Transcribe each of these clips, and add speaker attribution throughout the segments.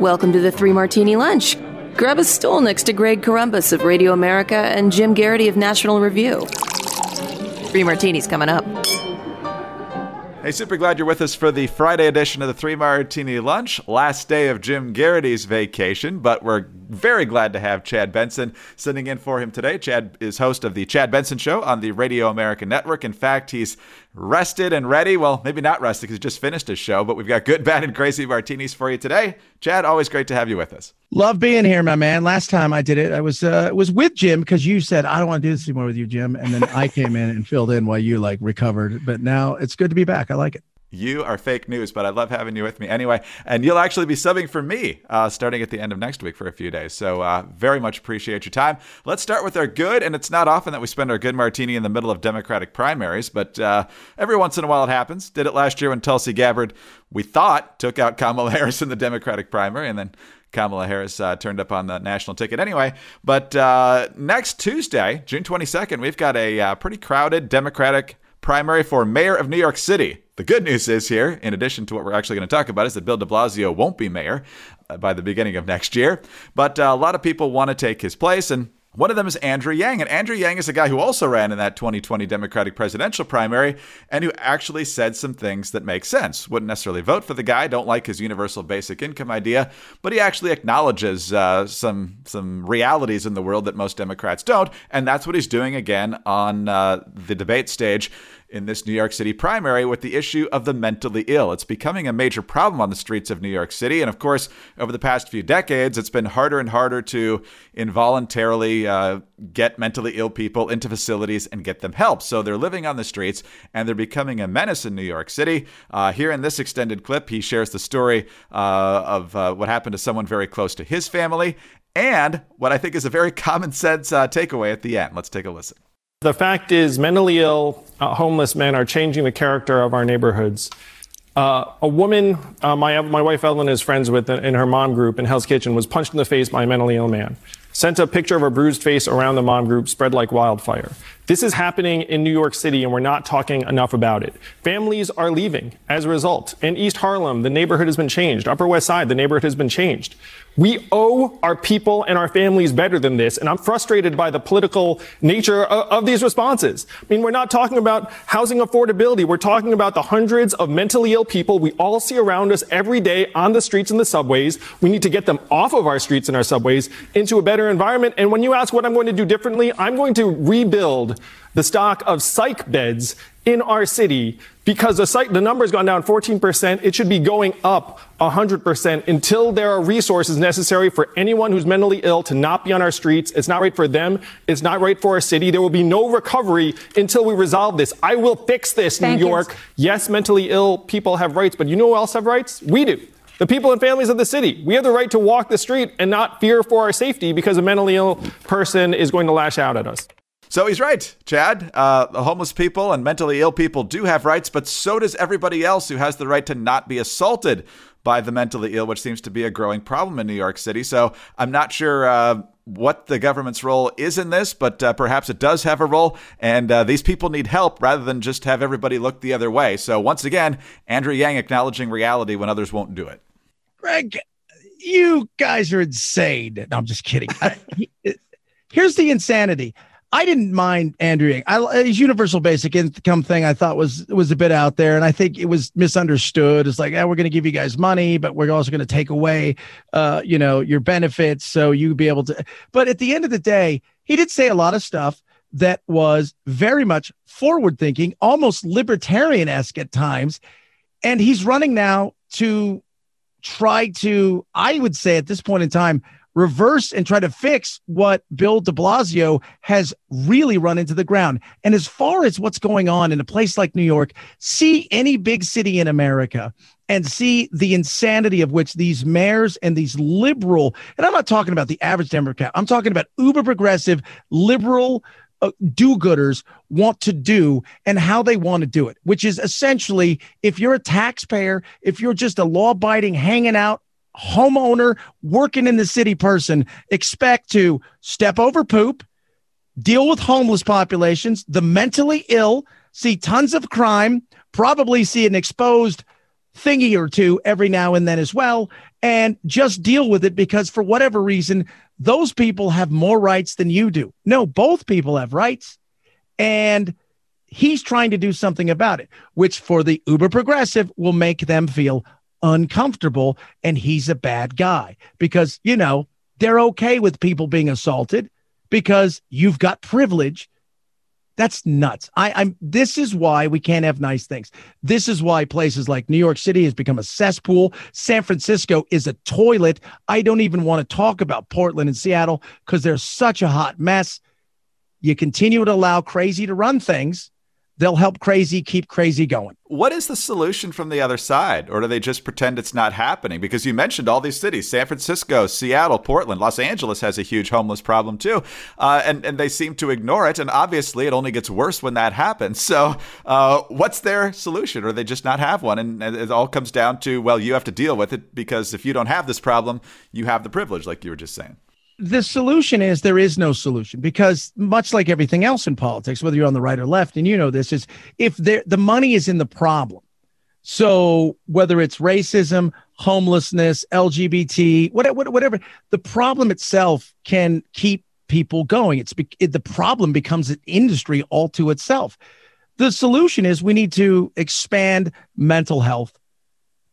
Speaker 1: Welcome to the Three Martini Lunch. Grab a stool next to Greg Corombos of Radio America and Jim Geraghty of National Review. Three Martinis coming up.
Speaker 2: Hey, super glad you're with us for the Friday edition of the Three Martini Lunch, last day of Jim Geraghty's vacation, but we're very glad to have Chad Benson sitting in for him today. Chad is host of the Chad Benson Show on the Radio America Network. In fact, he's rested and ready. Well, maybe not rested because he just finished his show, but we've got good, bad, and crazy martinis for you today. Chad, always great to have you with us.
Speaker 3: Love being here, my man. Last time I did it, I was uh, was with Jim because you said I don't want to do this anymore with you, Jim, and then I came in and filled in while you like recovered. But now it's good to be back. I like it.
Speaker 2: You are fake news, but I love having you with me anyway. And you'll actually be subbing for me uh, starting at the end of next week for a few days. So, uh, very much appreciate your time. Let's start with our good. And it's not often that we spend our good martini in the middle of Democratic primaries, but uh, every once in a while it happens. Did it last year when Tulsi Gabbard, we thought, took out Kamala Harris in the Democratic primary. And then Kamala Harris uh, turned up on the national ticket anyway. But uh, next Tuesday, June 22nd, we've got a uh, pretty crowded Democratic primary for mayor of New York City. The good news is here, in addition to what we're actually going to talk about, is that Bill de Blasio won't be mayor uh, by the beginning of next year. But uh, a lot of people want to take his place, and one of them is Andrew Yang. And Andrew Yang is a guy who also ran in that 2020 Democratic presidential primary and who actually said some things that make sense. Wouldn't necessarily vote for the guy, don't like his universal basic income idea, but he actually acknowledges uh, some, some realities in the world that most Democrats don't. And that's what he's doing again on uh, the debate stage in this New York City primary with the issue of the mentally ill. It's becoming a major problem on the streets of New York City. And of course, over the past few decades, it's been harder and harder to involuntarily uh, get mentally ill people into facilities and get them help. So they're living on the streets and they're becoming a menace in New York City. Uh, here in this extended clip, he shares the story uh, of uh, what happened to someone very close to his family and what I think is a very common sense uh, takeaway at the end. Let's take a listen.
Speaker 4: The fact is, mentally ill, uh, homeless men are changing the character of our neighborhoods. Uh, a woman, uh, my, my wife Ellen is friends with in her mom group in Hell's Kitchen, was punched in the face by a mentally ill man. Sent a picture of her bruised face around the mom group, spread like wildfire. This is happening in New York City, and we're not talking enough about it. Families are leaving as a result. In East Harlem, the neighborhood has been changed. Upper West Side, the neighborhood has been changed. We owe our people and our families better than this, and I'm frustrated by the political nature of, of, these responses. I mean, we're not talking about housing affordability. We're talking about the hundreds of mentally ill people we all see around us every day on the streets and the subways. We need to get them off of our streets and our subways into a better environment. And when you ask what I'm going to do differently, I'm going to rebuild the stock of psych beds in our city because the, psych, the number has gone down 14%. It should be going up 100% until there are resources necessary for anyone who's mentally ill to not be on our streets. It's not right for them. It's not right for our city. There will be no recovery until we resolve this. I will fix this, Thank New York. You. Yes, mentally ill people have rights, but you know who else have rights? We do. The people and families of the city. We have the right to walk the street and not fear for our safety because a mentally ill person is going to lash out at us.
Speaker 2: So he's right, Chad. Uh, the homeless people and mentally ill people do have rights, but so does everybody else who has the right to not be assaulted by the mentally ill, which seems to be a growing problem in New York City. So I'm not sure. Uh, what the government's role is in this, but uh, perhaps it does have a role, and uh, these people need help rather than just have everybody look the other way. So, once again, Andrew Yang acknowledging reality when others won't do it.
Speaker 3: Greg, you guys are insane. No, I'm just kidding. Here's the insanity. I didn't mind Andrew. I, his universal basic income thing I thought was was a bit out there, and I think it was misunderstood. It's like, yeah, we're going to give you guys money, but we're also going to take away, uh, you know, your benefits, so you be able to. But at the end of the day, he did say a lot of stuff that was very much forward thinking, almost libertarian esque at times, and he's running now to try to, I would say, at this point in time reverse and try to fix what Bill de Blasio has really run into the ground. And as far as what's going on in a place like New York, see any big city in America and see the insanity of which these mayors and these liberal, and I'm not talking about the average Democrat, I'm talking about uber progressive, liberal. Uh, do gooders want to do and how they want to do it, which is essentially if you're a taxpayer, if you're just a law abiding, hanging out homeowner working in the city person expect to step over poop, deal with homeless populations, the mentally ill, see tons of crime, probably see an exposed thingy or two every now and then as well, and just deal with it because for whatever reason, those people have more rights than you do. No, both people have rights. And he's trying to do something about it, which for the uber progressive will make them feel uncomfortable. And he's a bad guy because, you know, they're okay with people being assaulted because you've got privilege that's nuts. I, I'm. This is why we can't have nice things. This is why places like New York City has become a cesspool. San Francisco is a toilet. I don't even want to talk about Portland and Seattle because they're such a hot mess. You continue to allow crazy to run things, they'll help crazy keep crazy going.
Speaker 2: What is the solution from the other side? Or do they just pretend it's not happening? Because you mentioned all these cities San Francisco, Seattle, Portland, Los Angeles has a huge homeless problem too. Uh, and, and they seem to ignore it. And obviously, it only gets worse when that happens. So, uh, what's their solution? Or they just not have one? And it all comes down to, well, you have to deal with it because if you don't have this problem, you have the privilege, like you were just saying
Speaker 3: the solution is there is no solution because much like everything else in politics whether you're on the right or left and you know this is if there the money is in the problem. So whether it's racism homelessness lgbt whatever whatever the problem itself can keep people going. It's it, the problem becomes an industry all to itself. The solution is we need to expand mental health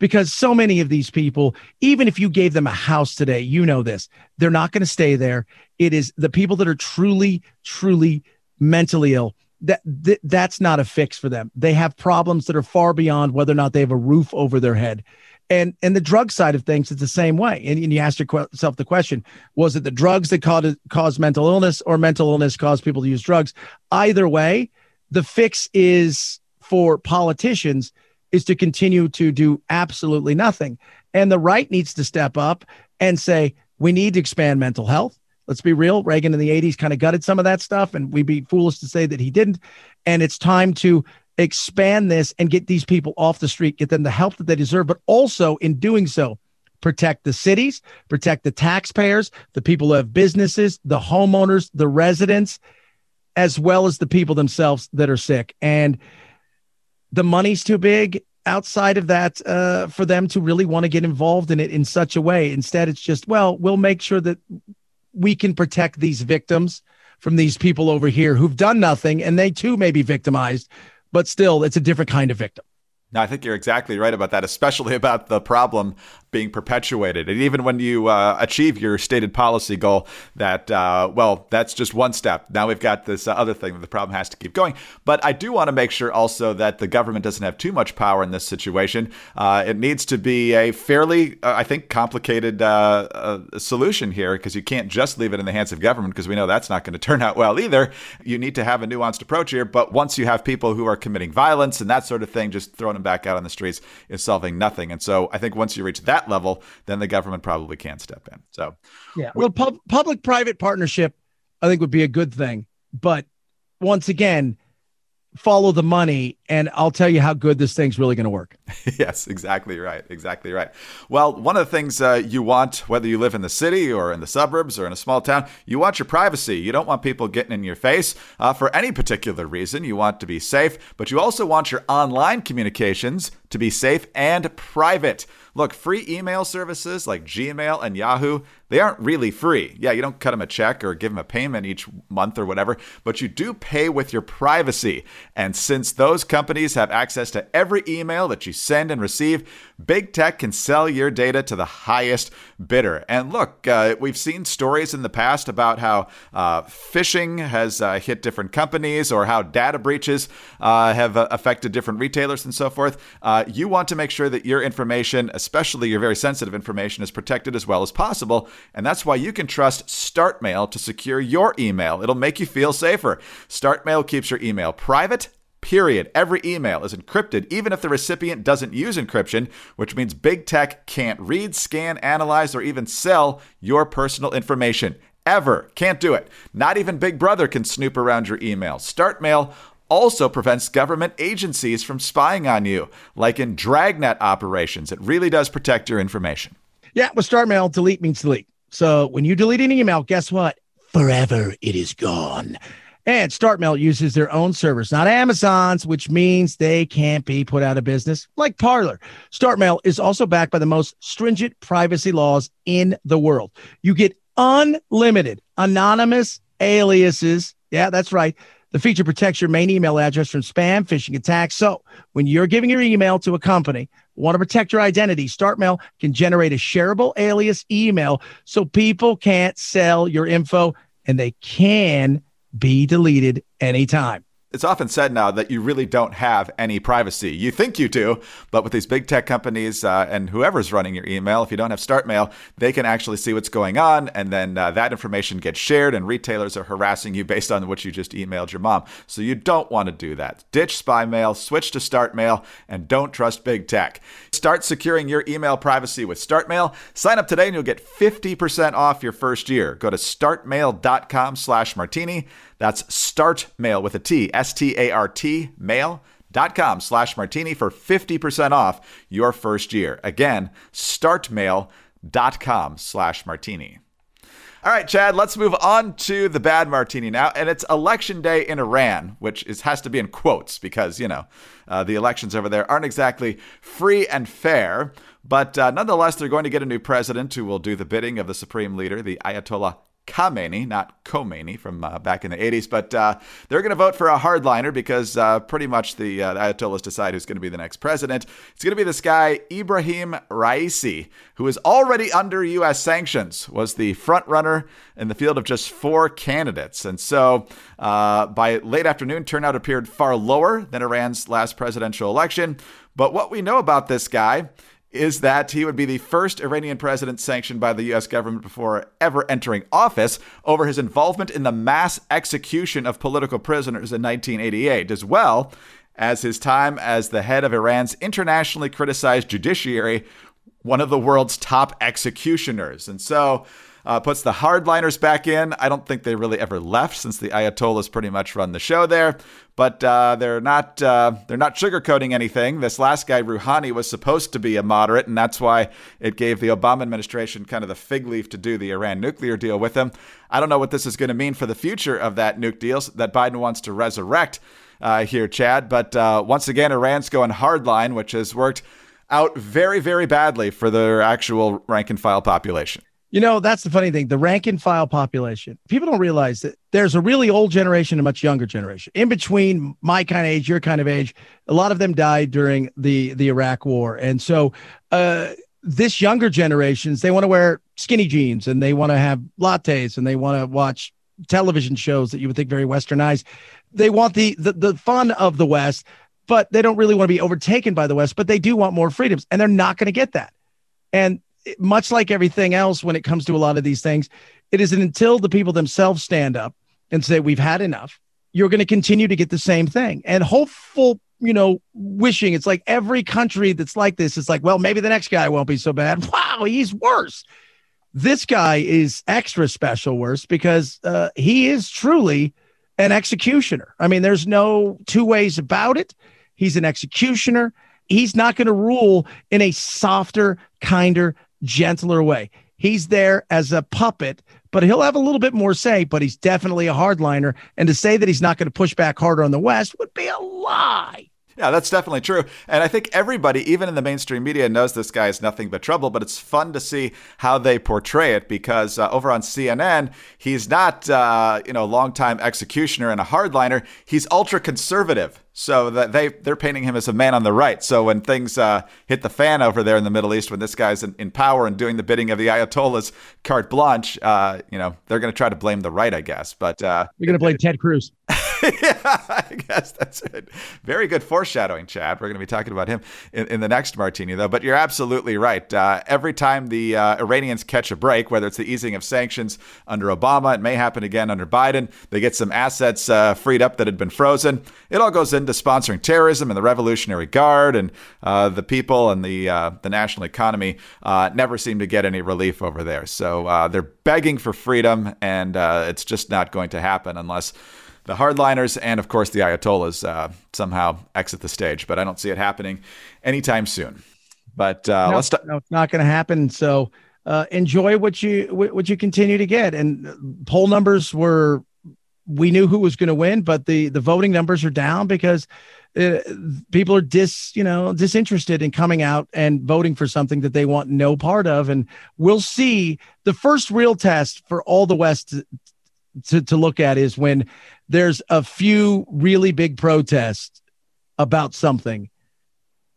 Speaker 3: because so many of these people, even if you gave them a house today, you know this, they're not going to stay there. It is the people that are truly, truly mentally ill. That, that that's not a fix for them. They have problems that are far beyond whether or not they have a roof over their head. And and the drug side of things is the same way. And, and you ask yourself the question: Was it the drugs that caused caused mental illness, or mental illness caused people to use drugs? Either way, the fix is for politicians is to continue to do absolutely nothing. And the right needs to step up and say, we need to expand mental health. Let's be real. Reagan in the 80s kind of gutted some of that stuff, and we'd be foolish to say that he didn't. And it's time to expand this and get these people off the street, get them the help that they deserve, but also in doing so, protect the cities, protect the taxpayers, the people who have businesses, the homeowners, the residents, as well as the people themselves that are sick. And the money's too big outside of that uh, for them to really want to get involved in it in such a way. Instead, it's just, well, we'll make sure that we can protect these victims from these people over here who've done nothing and they too may be victimized, but still, it's a different kind of victim.
Speaker 2: No, I think you're exactly right about that, especially about the problem being perpetuated. And even when you uh, achieve your stated policy goal, that, uh, well, that's just one step. Now we've got this uh, other thing that the problem has to keep going. But I do want to make sure also that the government doesn't have too much power in this situation. Uh, it needs to be a fairly, uh, I think, complicated uh, solution here because you can't just leave it in the hands of government because we know that's not going to turn out well either. You need to have a nuanced approach here. But once you have people who are committing violence and that sort of thing, just throwing them back out on the streets is solving nothing. And so I think once you reach that that level, then the government probably can't step in. So,
Speaker 3: yeah, well, pub- public private partnership, I think, would be a good thing. But once again, follow the money and I'll tell you how good this thing's really going to work.
Speaker 2: yes, exactly right. Exactly right. Well, one of the things uh, you want, whether you live in the city or in the suburbs or in a small town, you want your privacy. You don't want people getting in your face uh, for any particular reason. You want to be safe, but you also want your online communications to be safe and private. Look, free email services like Gmail and Yahoo, they aren't really free. Yeah, you don't cut them a check or give them a payment each month or whatever, but you do pay with your privacy. And since those companies have access to every email that you send and receive, big tech can sell your data to the highest bidder. And look, uh, we've seen stories in the past about how uh, phishing has uh, hit different companies or how data breaches uh, have uh, affected different retailers and so forth. Uh, you want to make sure that your information, especially your very sensitive information, is protected as well as possible. And that's why you can trust StartMail to secure your email. It'll make you feel safer. StartMail keeps your email private Period. Every email is encrypted, even if the recipient doesn't use encryption, which means big tech can't read, scan, analyze, or even sell your personal information. Ever. Can't do it. Not even Big Brother can snoop around your email. StartMail also prevents government agencies from spying on you, like in dragnet operations. It really does protect your information.
Speaker 3: Yeah, with StartMail, delete means delete. So when you delete an email, guess what? Forever it is gone. And StartMail uses their own servers, not Amazon's, which means they can't be put out of business like Parler. StartMail is also backed by the most stringent privacy laws in the world. You get unlimited anonymous aliases. Yeah, that's right. The feature protects your main email address from spam, phishing attacks. So when you're giving your email to a company, want to protect your identity, StartMail can generate a shareable alias email so people can't sell your info and they can be deleted anytime
Speaker 2: it's often said now that you really don't have any privacy. You think you do, but with these big tech companies uh, and whoever's running your email, if you don't have StartMail, they can actually see what's going on, and then uh, that information gets shared, and retailers are harassing you based on what you just emailed your mom. So you don't want to do that. Ditch spy mail, switch to StartMail, and don't trust big tech. Start securing your email privacy with StartMail. Sign up today, and you'll get 50% off your first year. Go to startmail.com/martini. That's startmail with a T, S T A R T, mail.com slash martini for 50% off your first year. Again, startmail.com slash martini. All right, Chad, let's move on to the bad martini now. And it's election day in Iran, which is, has to be in quotes because, you know, uh, the elections over there aren't exactly free and fair. But uh, nonetheless, they're going to get a new president who will do the bidding of the supreme leader, the Ayatollah Khamenei, not Khomeini from uh, back in the 80s, but uh, they're going to vote for a hardliner because uh, pretty much the, uh, Ayatollahs decide who's going to be the next president. It's going to be this guy, Ibrahim Raisi, who is already under U.S. sanctions, was the front runner in the field of just four candidates. And so uh, by late afternoon, turnout appeared far lower than Iran's last presidential election. But what we know about this guy is that he would be the first Iranian president sanctioned by the U.S. government before ever entering office over his involvement in the mass execution of political prisoners in 1988, as well as his time as the head of Iran's internationally criticized judiciary, one of the world's top executioners. And so, uh, puts the hardliners back in. I don't think they really ever left since the Ayatollahs pretty much run the show there. But uh, they're not uh, they're not sugarcoating anything. This last guy, Rouhani, was supposed to be a moderate, and that's why it gave the Obama administration kind of the fig leaf to do the Iran nuclear deal with him. I don't know what this is going to mean for the future of that nuke deal that Biden wants to resurrect uh, here, Chad. But uh, once again, Iran's going hardline, which has worked out very, very badly for their actual rank and file population.
Speaker 3: You know, that's the funny thing. The rank and file population, people don't realize that there's a really old generation and a much younger generation. In between my kind of age, your kind of age, a lot of them died during the, the Iraq war. And so, uh, this younger generations, they want to wear skinny jeans and they want to have lattes and they want to watch television shows that you would think very westernized. They want the, the, the fun of the West, but they don't really want to be overtaken by the West, but they do want more freedoms and they're not going to get that. And much like everything else when it comes to a lot of these things, it isn't until the people themselves stand up and say, we've had enough, you're going to continue to get the same thing. And hopeful, you know, wishing it's like every country that's like this is like, well, maybe the next guy won't be so bad. Wow, he's worse. This guy is extra special worse because uh, he is truly an executioner. I mean, there's no two ways about it. He's an executioner. He's not going to rule in a softer, kinder, gentler way. He's there as a puppet, but he'll have a little bit more say, but he's definitely a hardliner. And to say that he's not going to push back harder on the West would be a lie.
Speaker 2: Yeah, that's definitely true. And I think everybody, even in the mainstream media, knows this guy is nothing but trouble, but it's fun to see how they portray it because uh, over on CNN, he's not, uh, you know, longtime executioner and a hardliner. He's ultra conservative. So that they they're painting him as a man on the right. So when things uh, hit the fan over there in the Middle East, when this guy's in, in power and doing the bidding of the Ayatollahs, carte blanche, uh, you know they're going to try to blame the right, I guess. But uh,
Speaker 3: you're going to blame Ted Cruz.
Speaker 2: yeah, I guess that's it. Very good foreshadowing, Chad. We're going to be talking about him in, in the next martini, though. But you're absolutely right. Uh, every time the uh, Iranians catch a break, whether it's the easing of sanctions under Obama, it may happen again under Biden. They get some assets uh, freed up that had been frozen. It all goes into sponsoring terrorism and the Revolutionary Guard, and uh, the people and the uh, the national economy uh, never seem to get any relief over there. So they're begging for freedom, and it's just not going to happen unless the hardliners and, of course, the Ayatollahs uh, somehow exit the stage. But I don't see it happening anytime soon. But uh,
Speaker 3: no,
Speaker 2: let's.
Speaker 3: No, it's not going to happen. So uh, enjoy what you what you continue to get. And poll numbers were we knew who was going to win, but the the voting numbers are down because uh, people are dis you know disinterested in coming out and voting for something that they want no part of and we'll see the first real test for all the west to, to, look at is when there's a few really big protests about something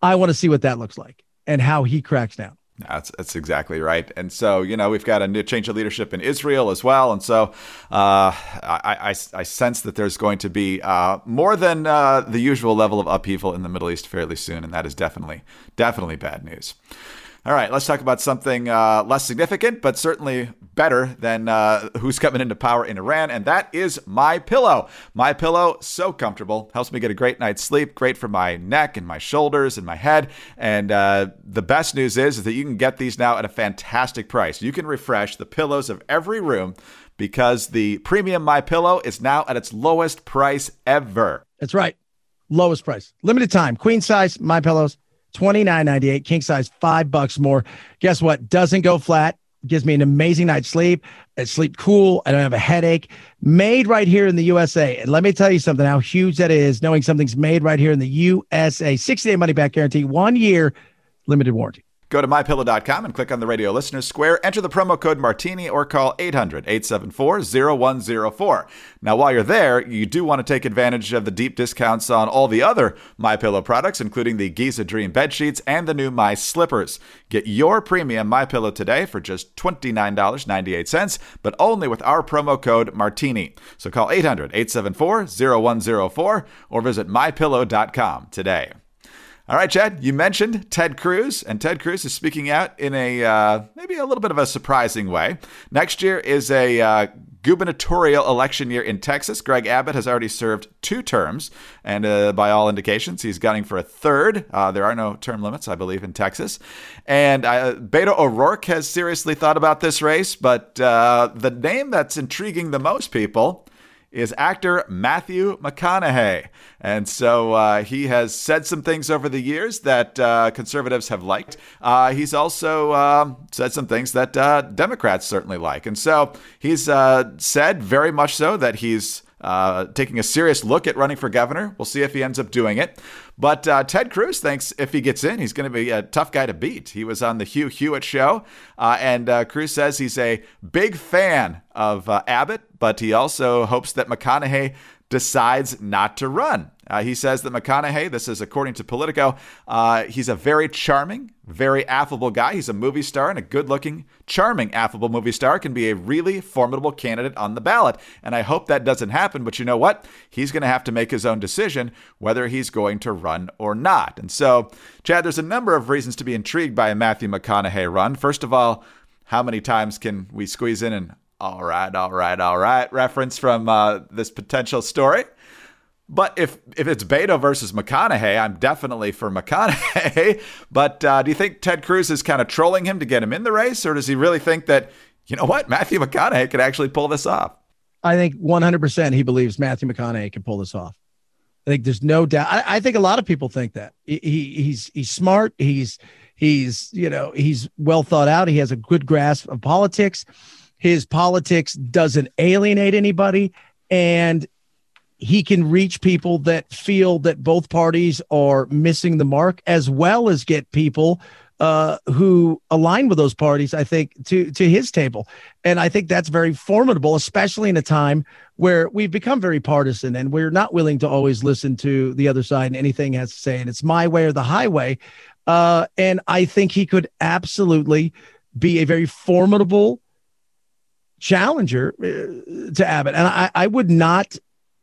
Speaker 3: i want to see what that looks like and how he cracks down
Speaker 2: that's that's exactly right. And so, you know, we've got a new change of leadership in Israel as well. And so, uh, I, I, I, sense that there's going to be uh, more than uh, the usual level of upheaval in the Middle East fairly soon, and that is definitely definitely bad news. All right, let's talk about something uh, less significant, but certainly better than uh, who's coming into power in Iran, and that is My Pillow. My Pillow, so comfortable, helps me get a great night's sleep, great for my neck and my shoulders and my head. And uh, the best news is, is that you can get these now at a fantastic price. You can refresh the pillows of every room because the premium My Pillow is now at its lowest price ever.
Speaker 3: That's right, lowest price, limited time, queen size My Pillows Twenty nine ninety eight, king size, five bucks more. Guess what? Doesn't go flat. Gives me an amazing night's sleep. I sleep cool. I don't have a headache. Made right here in the USA. And let me tell you something how huge that is knowing something's made right here in the USA. 60 day money back guarantee, one year limited warranty.
Speaker 2: Go to mypillow.com and click on the radio listeners square, enter the promo code Martini or call 800 874 0104. Now, while you're there, you do want to take advantage of the deep discounts on all the other My Pillow products, including the Giza Dream bed sheets and the new My Slippers. Get your premium My Pillow today for just $29.98, but only with our promo code Martini. So call 800 874 0104 or visit mypillow.com today. All right, Chad, you mentioned Ted Cruz, and Ted Cruz is speaking out in a uh, maybe a little bit of a surprising way. Next year is a uh, gubernatorial election year in Texas. Greg Abbott has already served two terms, and uh, by all indications, he's gunning for a third. Uh, there are no term limits, I believe, in Texas. And uh, Beto O'Rourke has seriously thought about this race, but uh, the name that's intriguing the most people is actor Matthew McConaughey. And so uh, he has said some things over the years that uh, conservatives have liked. Uh, he's also um, said some things that uh, Democrats certainly like. And so he's uh, said very much so that he's uh, taking a serious look at running for governor. We'll see if he ends up doing it. But uh, Ted Cruz thinks if he gets in, he's going to be a tough guy to beat. He was on the Hugh Hewitt show, uh, and uh, Cruz says he's a big fan of uh, Abbott, but he also hopes that McConaughey decides not to run. Uh, he says that McConaughey, this is according to Politico, uh, he's a very charming, very affable guy. He's a movie star and a good looking, charming, affable movie star, can be a really formidable candidate on the ballot. And I hope that doesn't happen. But you know what? He's going to have to make his own decision whether he's going to run or not. And so, Chad, there's a number of reasons to be intrigued by a Matthew McConaughey run. First of all, how many times can we squeeze in an all right, all right, all right reference from uh, this potential story? But if if it's Beto versus McConaughey, I'm definitely for McConaughey. but uh, do you think Ted Cruz is kind of trolling him to get him in the race, or does he really think that you know what Matthew McConaughey could actually pull this off?
Speaker 3: I think 100% he believes Matthew McConaughey can pull this off. I think there's no doubt. I, I think a lot of people think that he, he's he's smart. He's he's you know he's well thought out. He has a good grasp of politics. His politics doesn't alienate anybody, and he can reach people that feel that both parties are missing the mark, as well as get people uh, who align with those parties. I think to to his table, and I think that's very formidable, especially in a time where we've become very partisan and we're not willing to always listen to the other side and anything has to say, and it's my way or the highway. Uh, and I think he could absolutely be a very formidable challenger uh, to Abbott. And I, I would not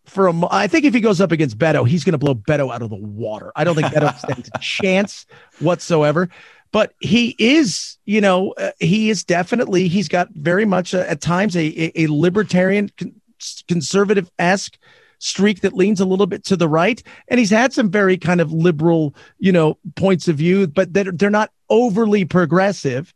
Speaker 3: for a, I think if he goes up against Beto, he's going to blow Beto out of the water. I don't think Beto stands a chance whatsoever. But he is, you know, uh, he is definitely, he's got very much a, at times a, a, libertarian, con- conservative esque streak that leans a little bit to the right. And he's had some very kind of liberal, you know, points of view, but they're, they're not overly progressive.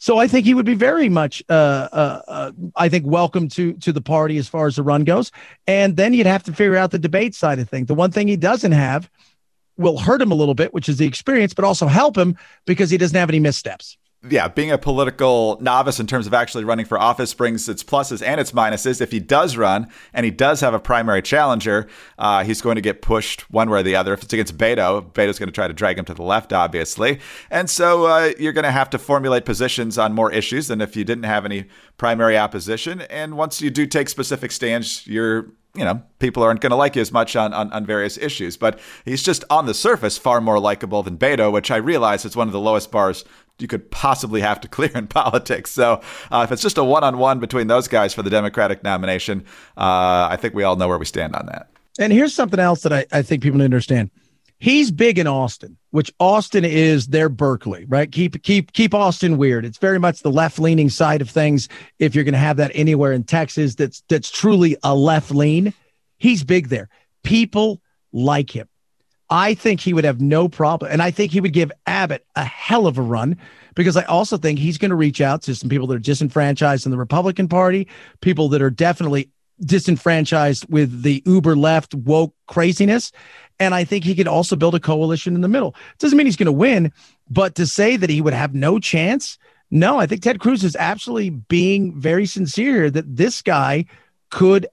Speaker 3: So I think he would be very much, uh, uh, uh, I think, welcome to to the party as far as the run goes. And then you'd have to figure out the debate side of things. The one thing he doesn't have will hurt him a little bit, which is the experience, but also help him because he doesn't have any missteps.
Speaker 2: Yeah, being a political novice in terms of actually running for office brings its pluses and its minuses. If he does run and he does have a primary challenger, uh, he's going to get pushed one way or the other. If it's against Beto, Beto's going to try to drag him to the left, obviously. And so uh, you're going to have to formulate positions on more issues than if you didn't have any primary opposition. And once you do take specific stands, you're you know, people aren't going to like you as much on, on, on, various issues. But he's just on the surface far more likable than Beto, which I realize is one of the lowest bars you could possibly have to clear in politics. So uh, if it's just a one on one between those guys for the Democratic nomination, uh, I think we all know where we stand on that.
Speaker 3: And here's something else that I, I think people need to understand. He's big in Austin, which Austin is their Berkeley, right? Keep keep keep Austin weird. It's very much the left leaning side of things. If you're going to have that anywhere in Texas, that's that's truly a left lean. He's big there. People like him. I think he would have no problem. And I think he would give Abbott a hell of a run because I also think he's going to reach out to some people that are disenfranchised in the Republican Party, people that are definitely disenfranchised with the uber left woke craziness. And I think he could also build a coalition in the middle. Doesn't mean he's going to win, but to say that he would have no chance, no, I think Ted Cruz is absolutely being very sincere that this guy could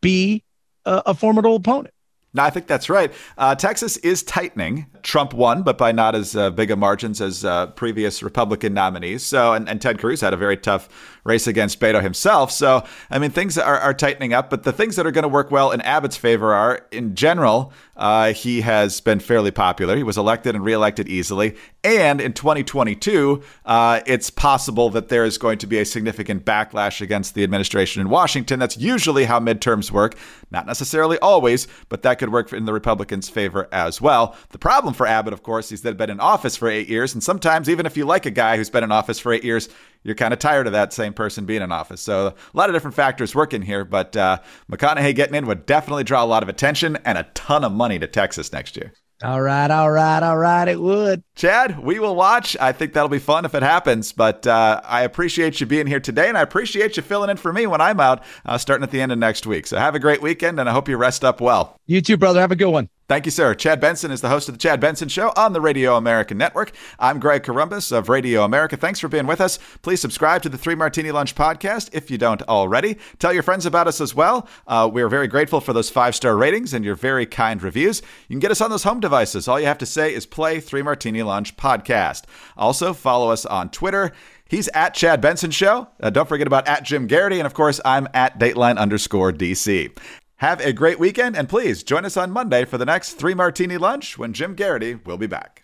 Speaker 3: be a, a formidable opponent.
Speaker 2: No, I think that's right. Uh, Texas is tightening. Trump won, but by not as uh, big a margins as uh, previous Republican nominees. So, and, and, Ted Cruz had a very tough race against Beto himself. So, I mean, things are, are tightening up. But the things that are going to work well in Abbott's favor are, in general, uh, he has been fairly popular. He was elected and reelected easily. And in 2022, uh, it's possible that there is going to be a significant backlash against the administration in Washington. That's usually how midterms work. Not necessarily always, but that could work in the Republicans' favor as well. The problem for Abbott, of course, is that he's been in office for eight years. And sometimes, even if you like a guy who's been in office for eight years, you're kind of tired of that same person being in office. So a lot of different factors working here, but uh, McConaughey getting in would definitely draw a lot of attention and a ton of money to Texas next year.
Speaker 3: All right, all right, all right. It would.
Speaker 2: Chad, we will watch. I think that'll be fun if it happens. But uh, I appreciate you being here today, and I appreciate you filling in for me when I'm out, uh, starting at the end of next week. So have a great weekend, and I hope you rest up well.
Speaker 3: You too, brother. Have a good one.
Speaker 2: Thank you, sir. Chad Benson is the host of the Chad Benson Show on the Radio America Network. I'm Greg Corombos of Radio America. Thanks for being with us. Please subscribe to the Three Martini Lunch podcast if you don't already. Tell your friends about us as well. Uh, we're very grateful for those five star ratings and your very kind reviews. You can get us on those home devices. All you have to say is play Three Martini Lunch podcast. Also, follow us on Twitter. He's at Chad Benson Show. Uh, don't forget about at Jim Geraghty. And of course, I'm at Dateline underscore DC. Have a great weekend, and please join us on Monday for the next Three Martini Lunch when Jim Geraghty will be back.